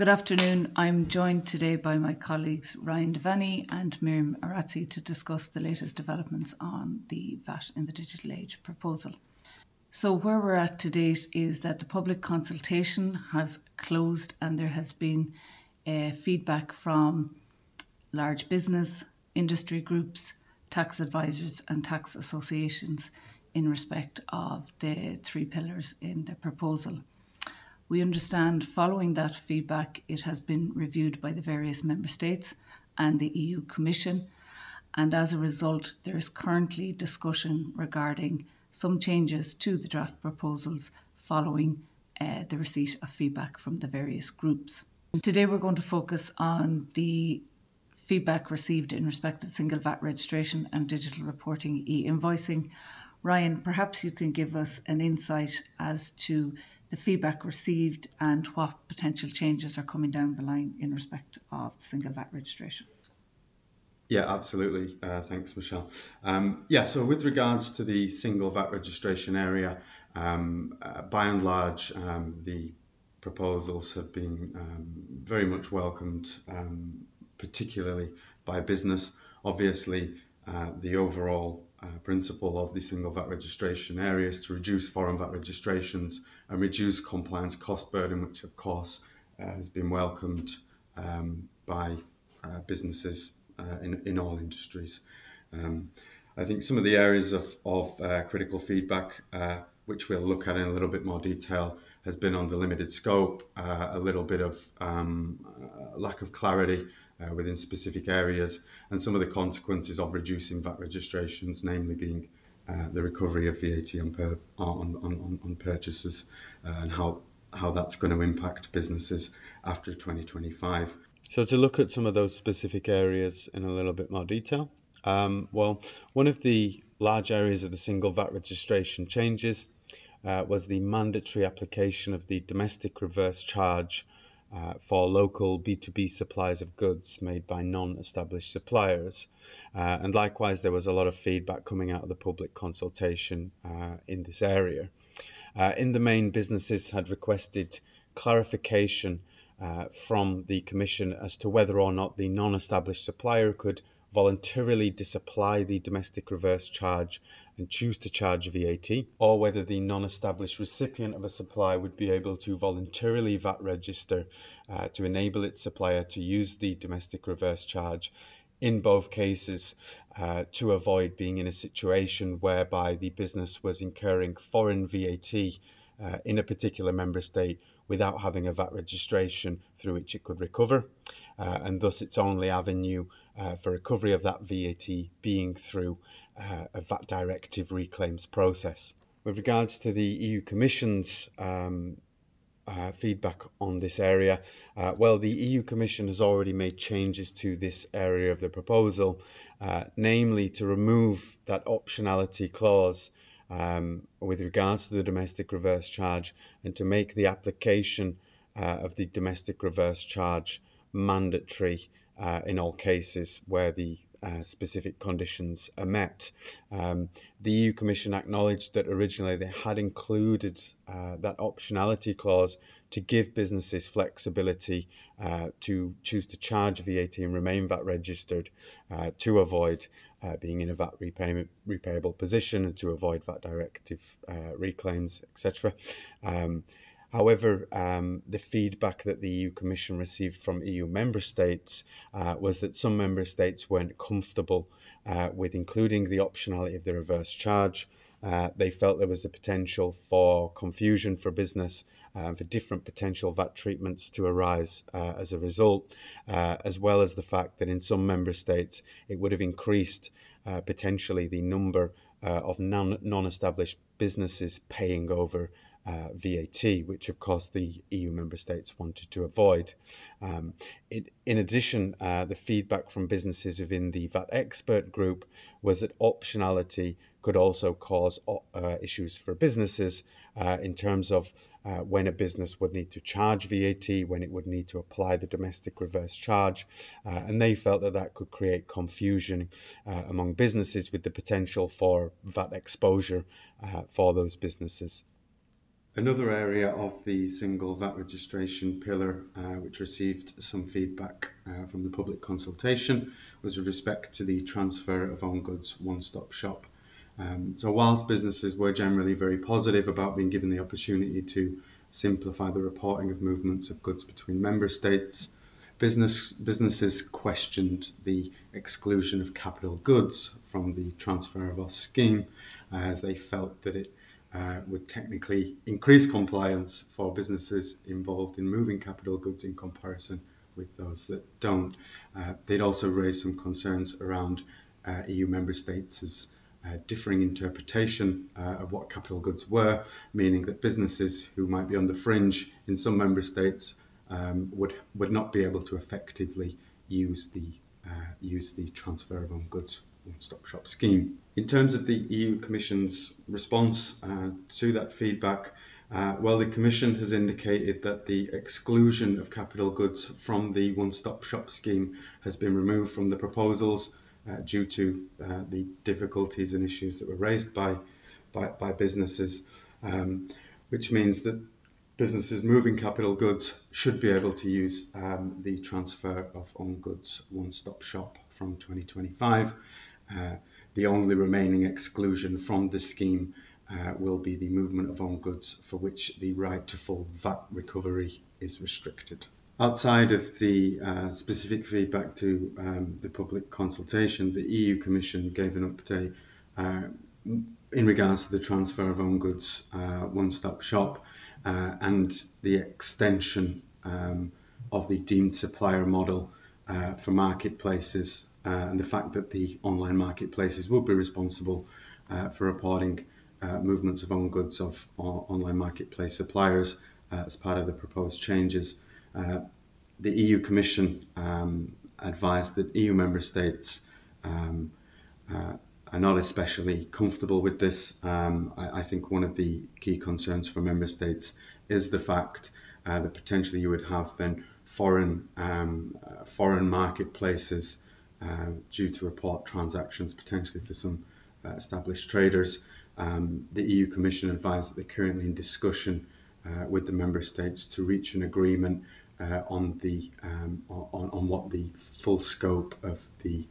Good afternoon. I'm joined today by my colleagues Ryan Devanney and Miriam Orazi to discuss the latest developments on the VAT in the Digital Age proposal. So, where we're at to date is that the public consultation has closed and there has been uh, feedback from large business, industry groups, tax advisors, and tax associations in respect of the three pillars in the proposal. We understand following that feedback, it has been reviewed by the various member states and the EU Commission. And as a result, there is currently discussion regarding some changes to the draft proposals following uh, the receipt of feedback from the various groups. Today, we're going to focus on the feedback received in respect of single VAT registration and digital reporting e invoicing. Ryan, perhaps you can give us an insight as to the feedback received and what potential changes are coming down the line in respect of the single VAT registration. Yeah, absolutely. Uh, thanks, Michelle. Um, yeah, so with regards to the single VAT registration area, um, uh, by and large, um, the proposals have been um, very much welcomed, um, particularly by business. Obviously, uh, the overall uh, principle of the single VAT registration areas to reduce foreign VAT registrations and reduce compliance cost burden, which of course uh, has been welcomed um, by uh, businesses uh, in, in all industries. Um, I think some of the areas of, of uh, critical feedback, which we'll look at in a little bit more detail, has been on the limited scope, a little bit of um, lack of clarity uh, within specific areas, and some of the consequences of reducing VAT registrations, namely being uh, the recovery of VAT on, per, on, on, on purchases uh, and how, how that's going to impact businesses after 2025. So, to look at some of those specific areas in a little bit more detail, um, well, one of the large areas of the single VAT registration changes uh, was the mandatory application of the domestic reverse charge uh, for local B2B supplies of goods made by non established suppliers. Uh, and likewise, there was a lot of feedback coming out of the public consultation uh, in this area. Uh, in the main, businesses had requested clarification uh, from the Commission as to whether or not the non established supplier could voluntarily disapply the domestic reverse charge and choose to charge VAT, or whether the non established recipient of a supply would be able to voluntarily VAT register uh, to enable its supplier to use the domestic reverse charge in both cases uh, to avoid being in a situation whereby the business was incurring foreign VAT uh, in a particular member state without having a VAT registration through which it could recover. Uh, and thus, its only avenue uh, for recovery of that VAT being through uh, a VAT directive reclaims process. With regards to the EU Commission's um, uh, feedback on this area, uh, well, the EU Commission has already made changes to this area of the proposal, uh, namely to remove that optionality clause um, with regards to the domestic reverse charge and to make the application uh, of the domestic reverse charge mandatory uh, in all cases where the uh, specific conditions are met. Um, the EU Commission acknowledged that originally they had included uh, that optionality clause to give businesses flexibility uh, to choose to charge VAT and remain VAT registered uh, to avoid uh, being in a VAT repayment repayable position and to avoid VAT directive reclaims, etc. Um, However, um, the feedback that the EU Commission received from EU member states uh, was that some member states weren't comfortable uh, with including the optionality of the reverse charge. Uh, they felt there was a potential for confusion for business um, for different potential VAT treatments to arise uh, as a result, uh, as well as the fact that in some member states it would have increased uh, potentially the number of non established businesses paying over uh, VAT, which of course the EU member states wanted to avoid. Um, it, in addition, uh, the feedback from businesses within the VAT expert group was that optionality could also cause uh, issues for businesses uh, in terms of uh, when a business would need to charge VAT, when it would need to apply the domestic reverse charge. Uh, and they felt that that could create confusion among businesses with the potential for VAT exposure for those businesses. Another area of the single VAT registration pillar, uh, which received some feedback uh, from the public consultation, was with respect to the transfer of own goods one stop shop. Um, so, whilst businesses were generally very positive about being given the opportunity to simplify the reporting of movements of goods between member states, business, businesses questioned the exclusion of capital goods from the transfer of us scheme uh, as they felt that it uh, would technically increase compliance for businesses involved in moving capital goods in comparison with those that don't. Uh, they'd also raise some concerns around uh, EU member states' uh, differing interpretation uh, of what capital goods were, meaning that businesses who might be on the fringe in some member states um, would would not be able to effectively use the use the transfer of own goods one-stop shop scheme. In terms of the EU Commission's response uh, to that feedback, uh, well, the Commission has indicated that the exclusion of capital goods from the one-stop shop scheme has been removed from the proposals uh, due to uh, the difficulties and issues that were raised by by, by businesses, um, which means that businesses moving capital goods should be able to use um, the transfer of own goods one-stop shop from 2025. Uh, the only remaining exclusion from the scheme uh, will be the movement of own goods for which the right to full VAT recovery is restricted. Outside of the uh, specific feedback to um, the public consultation, the EU Commission gave an update uh, in regards to the transfer of own goods uh, one stop shop uh, and the extension um, of the deemed supplier model for marketplaces and the fact that the online marketplaces will be responsible uh, for reporting uh, movements of own goods of online marketplace suppliers uh, as part of the proposed changes. Uh, the EU Commission um, advised that EU member states um, are not especially comfortable with this. Um, I, I, think one of the key concerns for member states is the fact uh, that potentially you would have then foreign um, uh, foreign marketplaces uh, due to report transactions potentially for some uh, established traders. Um, the EU Commission advised that they're currently in discussion uh, with the member states to reach an agreement uh, on the um, on, on what the full scope of the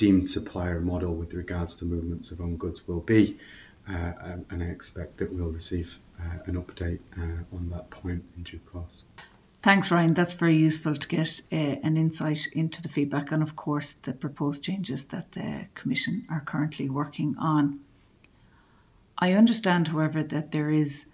deemed supplier model with regards to movements of own goods will be. Uh, um, and I expect that we'll receive uh, an update uh, on that point in due course. Thanks, Ryan. That's very useful to get uh, an insight into the feedback and, of course, the proposed changes that the Commission are currently working on. I understand, however, that there is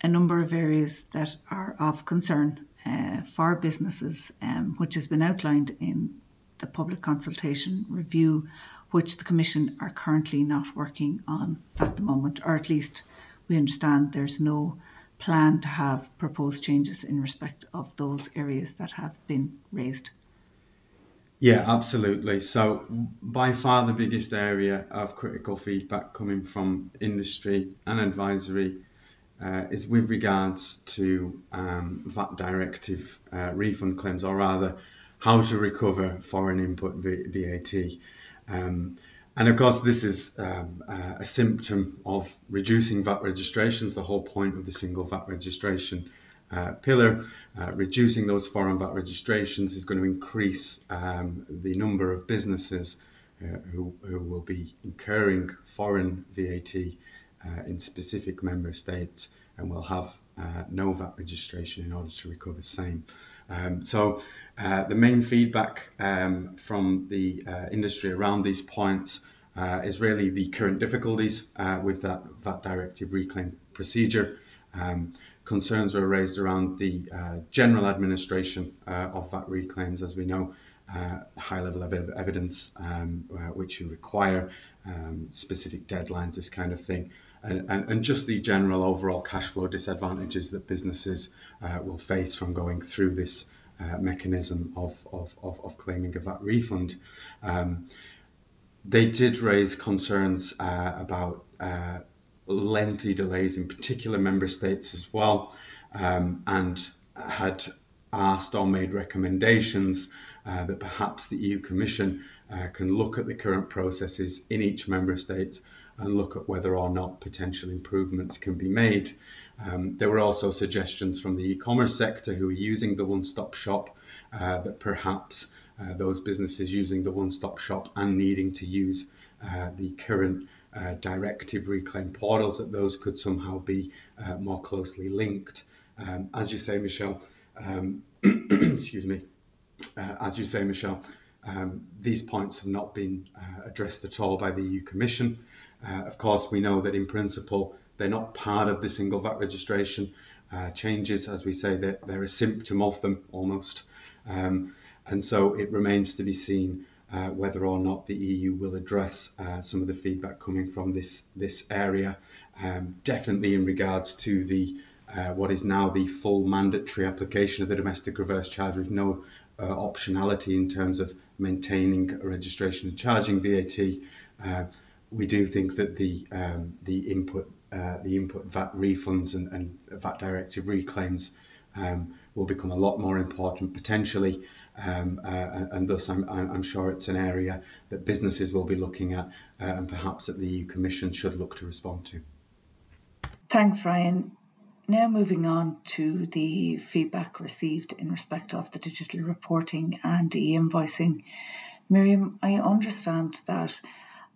a number of areas that are of concern uh, for businesses, um, which has been outlined in the public consultation review, which the Commission are currently not working on at the moment, or at least we understand there's no plan to have proposed changes in respect of those areas that have been raised. Yeah, absolutely. So, by far the biggest area of critical feedback coming from industry and advisory uh, is with regards to um, VAT directive uh, refund claims, or rather, how to recover foreign input VAT. Um, and of course, this is um, uh, a symptom of reducing VAT registrations, the whole point of the single VAT registration uh, pillar. Uh, reducing those foreign VAT registrations is going to increase um, the number of businesses uh, who, who will be incurring foreign VAT uh, in specific member states and will have uh, no VAT registration in order to recover same. Um, so uh, the main feedback um, from the uh, industry around these points uh, is really the current difficulties uh, with that VAT directive reclaim procedure. Um, concerns were raised around the uh, general administration of VAT reclaims, as we know. high level of evidence, um, which you require, um, specific deadlines, this kind of thing and, and, and just the general overall cash flow disadvantages that businesses uh, will face from going through this uh, mechanism of, of, of, of, claiming a VAT refund. Um, they did raise concerns uh, about uh, lengthy delays in particular member states as well, um, and had asked or made recommendations uh, that perhaps the EU Commission uh, can look at the current processes in each member state and look at whether or not potential improvements can be made. Um, there were also suggestions from the e-commerce sector who are using the one-stop shop uh, that perhaps uh, those businesses using the one-stop shop and needing to use uh, the current uh, directive reclaim portals that those could somehow be uh, more closely linked. Um, as you say, Michelle, um, excuse me, uh, as you say, Michelle, um, these points have not been addressed at all by the EU Commission. Uh, of course, we know that in principle they're not part of the single VAT registration uh, changes, as we say, they're, they're, a symptom of them almost. Um, and so it remains to be seen uh, whether or not the EU will address uh, some of the feedback coming from this, this area. Um, definitely in regards to the uh, what is now the full mandatory application of the domestic reverse charge with no uh, optionality in terms of maintaining registration and charging VAT. We do think that the um, the input uh, the input VAT refunds and, and VAT directive reclaims um, will become a lot more important potentially. Um, uh, and thus, I'm, I'm sure it's an area that businesses will be looking at, uh, and perhaps that the EU Commission should look to respond to. Thanks, Ryan. Now, moving on to the feedback received in respect of the digital reporting and e invoicing. Miriam, I understand that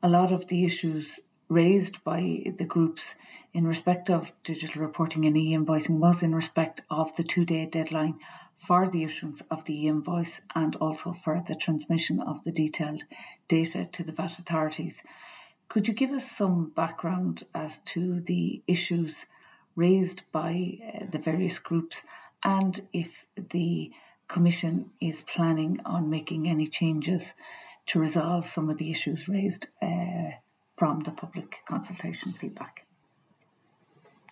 a lot of the issues raised by the groups in respect of digital reporting and e invoicing was in respect of the two day deadline for the issuance of the e invoice and also for the transmission of the detailed data to the VAT authorities. Could you give us some background as to the issues? raised by uh, the various groups and if the Commission is planning on making any changes to resolve some of the issues raised uh, from the public consultation feedback.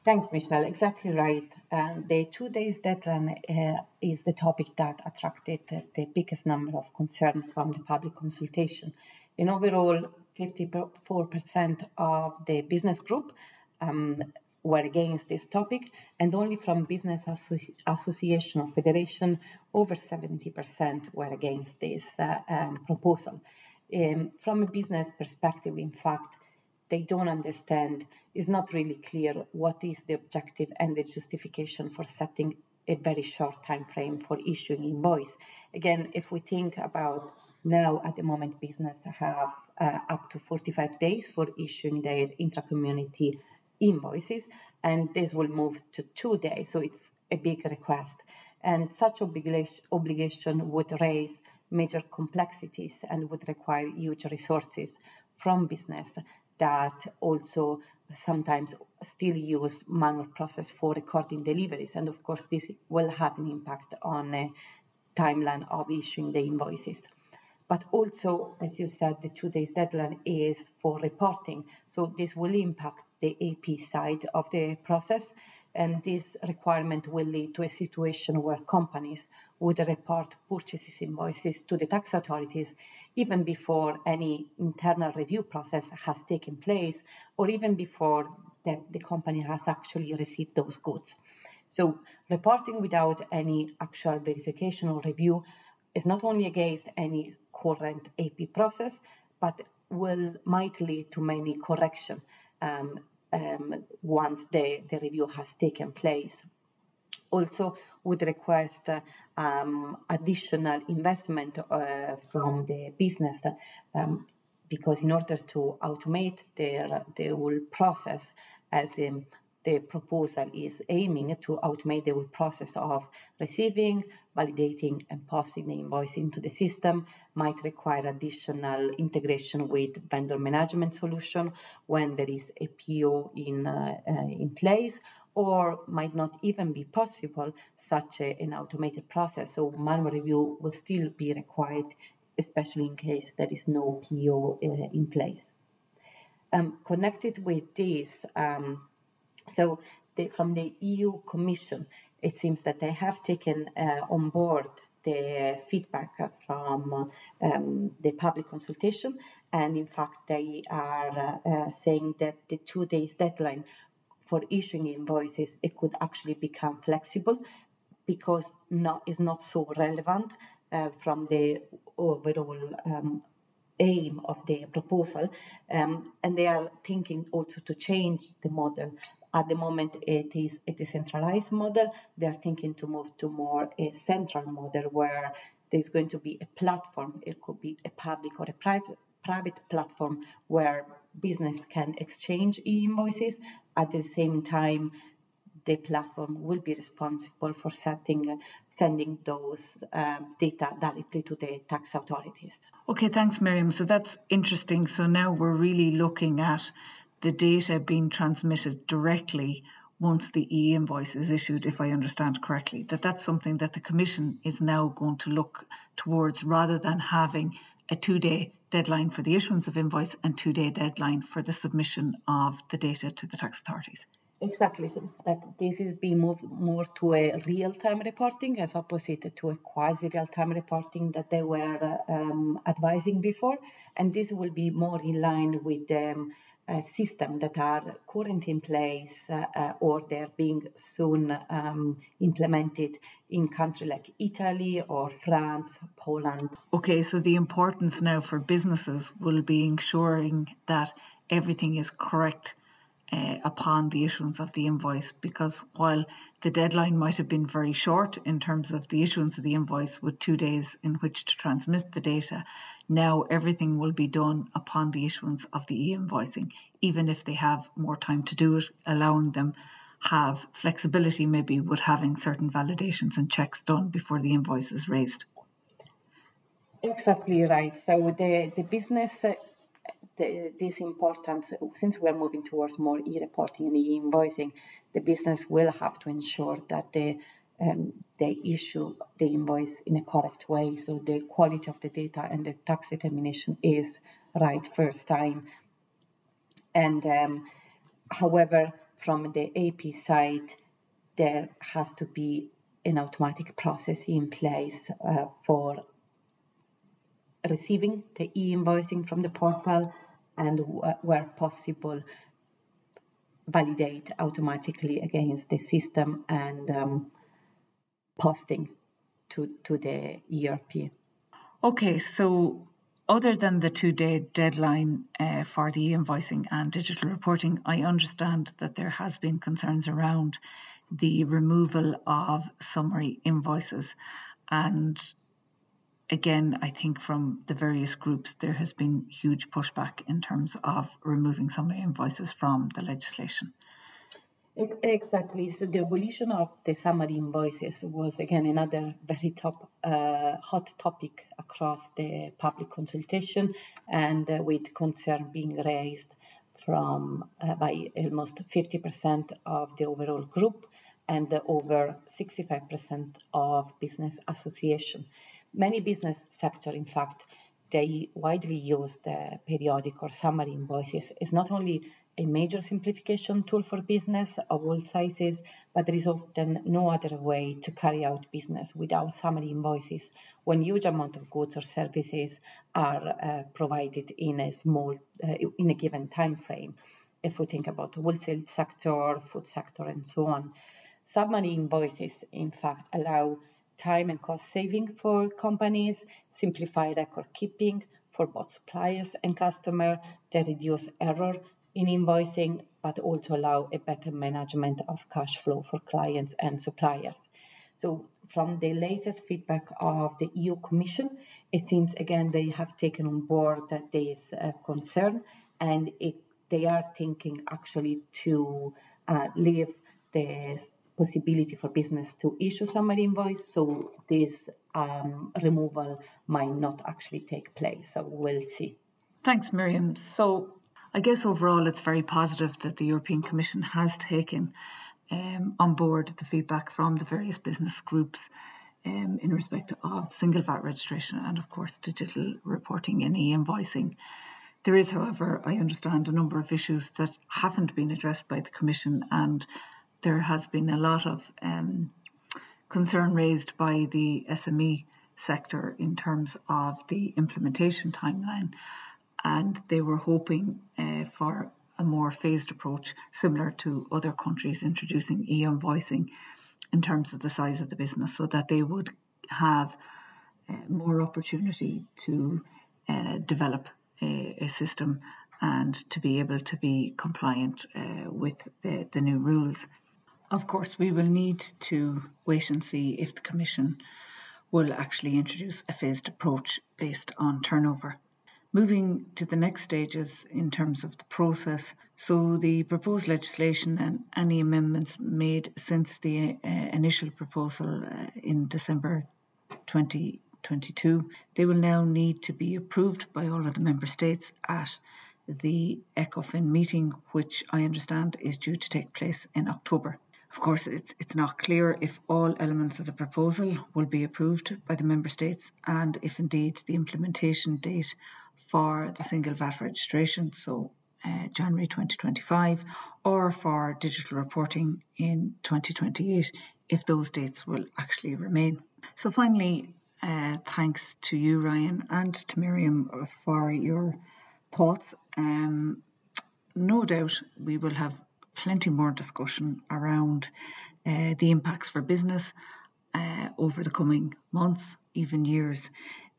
Thanks, Michelle. Exactly right. Um, the two days deadline uh, is the topic that attracted the, biggest number of concern from the public consultation. In overall, 54% of the business group um, were against this topic, and only from business Associ- association or federation, over 70% were against this uh, um, proposal. Um, from a business perspective, in fact, they don't understand, it's not really clear what is the objective and the justification for setting a very short time frame for issuing invoice. Again, if we think about now at the moment business have uh, up to 45 days for issuing their intra-community invoices, and this will move to two days. So it's a big request. And such obligation, obligation would raise major complexities and would require huge resources from business that also sometimes still use manual process for recording deliveries. And of course, this will have an impact on timeline of issuing the invoices. But also, as you said, the two days deadline is for reporting. So this will impact the AP side of the process. And this requirement will lead to a situation where companies would report purchases invoices to the tax authorities even before any internal review process has taken place or even before that the company has actually received those goods. So reporting without any actual verification or review is not only against any current AP process, but will might lead to many correction um, um, once the, the review has taken place. Also, would request uh, um, additional investment uh, from the business um, because in order to automate their the whole process, as in the proposal is aiming to automate the whole process of receiving, validating, and posting the invoice into the system, might require additional integration with vendor management solution when there is a PO in, uh, uh, in place, or might not even be possible such a, an automated process. So manual review will still be required, especially in case there is no PO uh, in place. Um, connected with this, um, so the, from the EU Commission, it seems that they have taken uh, on board the feedback from um, the public consultation, and in fact, they are uh, saying that the two days deadline for issuing invoices it could actually become flexible because not is not so relevant uh, from the overall um, aim of the proposal, um, and they are thinking also to change the model. At the moment, it is a decentralized model. They are thinking to move to more a central model where there's going to be a platform. It could be a public or a private private platform where business can exchange e-invoices. At the same time, the platform will be responsible for setting, sending those um, data directly to the tax authorities. Okay, thanks, Miriam. So that's interesting. So now we're really looking at the data being transmitted directly once the e-invoice is issued, if I understand correctly, that that's something that the Commission is now going to look towards rather than having a two-day deadline for the issuance of invoice and two-day deadline for the submission of the data to the tax authorities. Exactly, so that this is being moved more to a real-time reporting as opposite to a quasi-real-time reporting that they were um, advising before, and this will be more in line with the um, uh, system that are currently in place uh, uh, or they're being soon um, implemented in countries like Italy or France, Poland. Okay, so the importance now for businesses will be ensuring that everything is correct uh, upon the issuance of the invoice because while the deadline might have been very short in terms of the issuance of the invoice with two days in which to transmit the data, now everything will be done upon the issuance of the e-invoicing, even if they have more time to do it, allowing them have flexibility maybe with having certain validations and checks done before the invoice is raised. Exactly right. So the, the business the, this importance, since we're moving towards more e-reporting and e-invoicing, the business will have to ensure that they, um, they issue the invoice in a correct way. So the quality of the data and the tax determination is right first time. And um, however, from the AP side, there has to be an automatic process in place uh, for receiving the e-invoicing from the portal and where possible validate automatically against the system and um, posting to, to the ERP. Okay, so other than the two day deadline uh, for the invoicing and digital reporting, I understand that there has been concerns around the removal of summary invoices. And again, I think from the various groups, there has been huge pushback in terms of removing some invoices from the legislation. Exactly. So the abolition of the summary invoices was again another very top uh, hot topic across the public consultation, and uh, with concern being raised from uh, by almost fifty percent of the overall group and over sixty five percent of business association many business sector, in fact, they widely use the periodic or summary invoices. It's not only a major simplification tool for business of all sizes, but there is often no other way to carry out business without summary invoices when huge amount of goods or services are uh, provided in a small, uh, in a given time frame. If we think about the wholesale sector, food sector, and so on, summary invoices, in fact, allow time and cost saving for companies, simplify record keeping for both suppliers and customer, they reduce error in invoicing, but also allow a better management of cash flow for clients and suppliers. So, from the latest feedback of the EU Commission, it seems again they have taken on board that there is a concern and it, they are thinking actually to uh, leave the possibility for business to issue summary invoice. So this um, removal might not actually take place. So we'll see. Thanks, Miriam. So I guess overall it's very positive that the European Commission has taken um, on board the feedback from the various business groups um, in respect of single VAT registration and, of course, digital reporting and e invoicing. There is, however, I understand a number of issues that haven't been addressed by the Commission and there has been a lot of um, concern raised by the SME sector in terms of the implementation timeline, and they were hoping uh, for a more phased approach, similar to other countries introducing e invoicing in terms of the size of the business, so that they would have uh, more opportunity to uh, develop a, a, system and to be able to be compliant uh, with the, the new rules. Of course, we will need to wait and see if the Commission will actually introduce a phased approach based on turnover. Moving to the next stages in terms of the process, so the proposed legislation and any amendments made since the uh, initial proposal uh, in December 2022, they will now need to be approved by all of the member states at the ECOFIN meeting, which I understand is due to take place in October. Of course, it's, it's not clear if all elements of the proposal will be approved by the member states and if indeed the implementation date for the single VAT registration, so uh, January 2025, or for digital reporting in 2028, if those dates will actually remain. So, finally, uh, thanks to you, Ryan, and to Miriam for your thoughts. Um, no doubt we will have plenty more discussion around uh, the impacts for business uh, over the coming months, even years,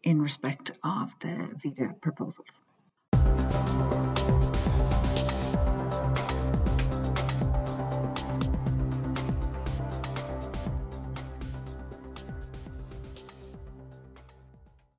in respect of the VIDA proposals.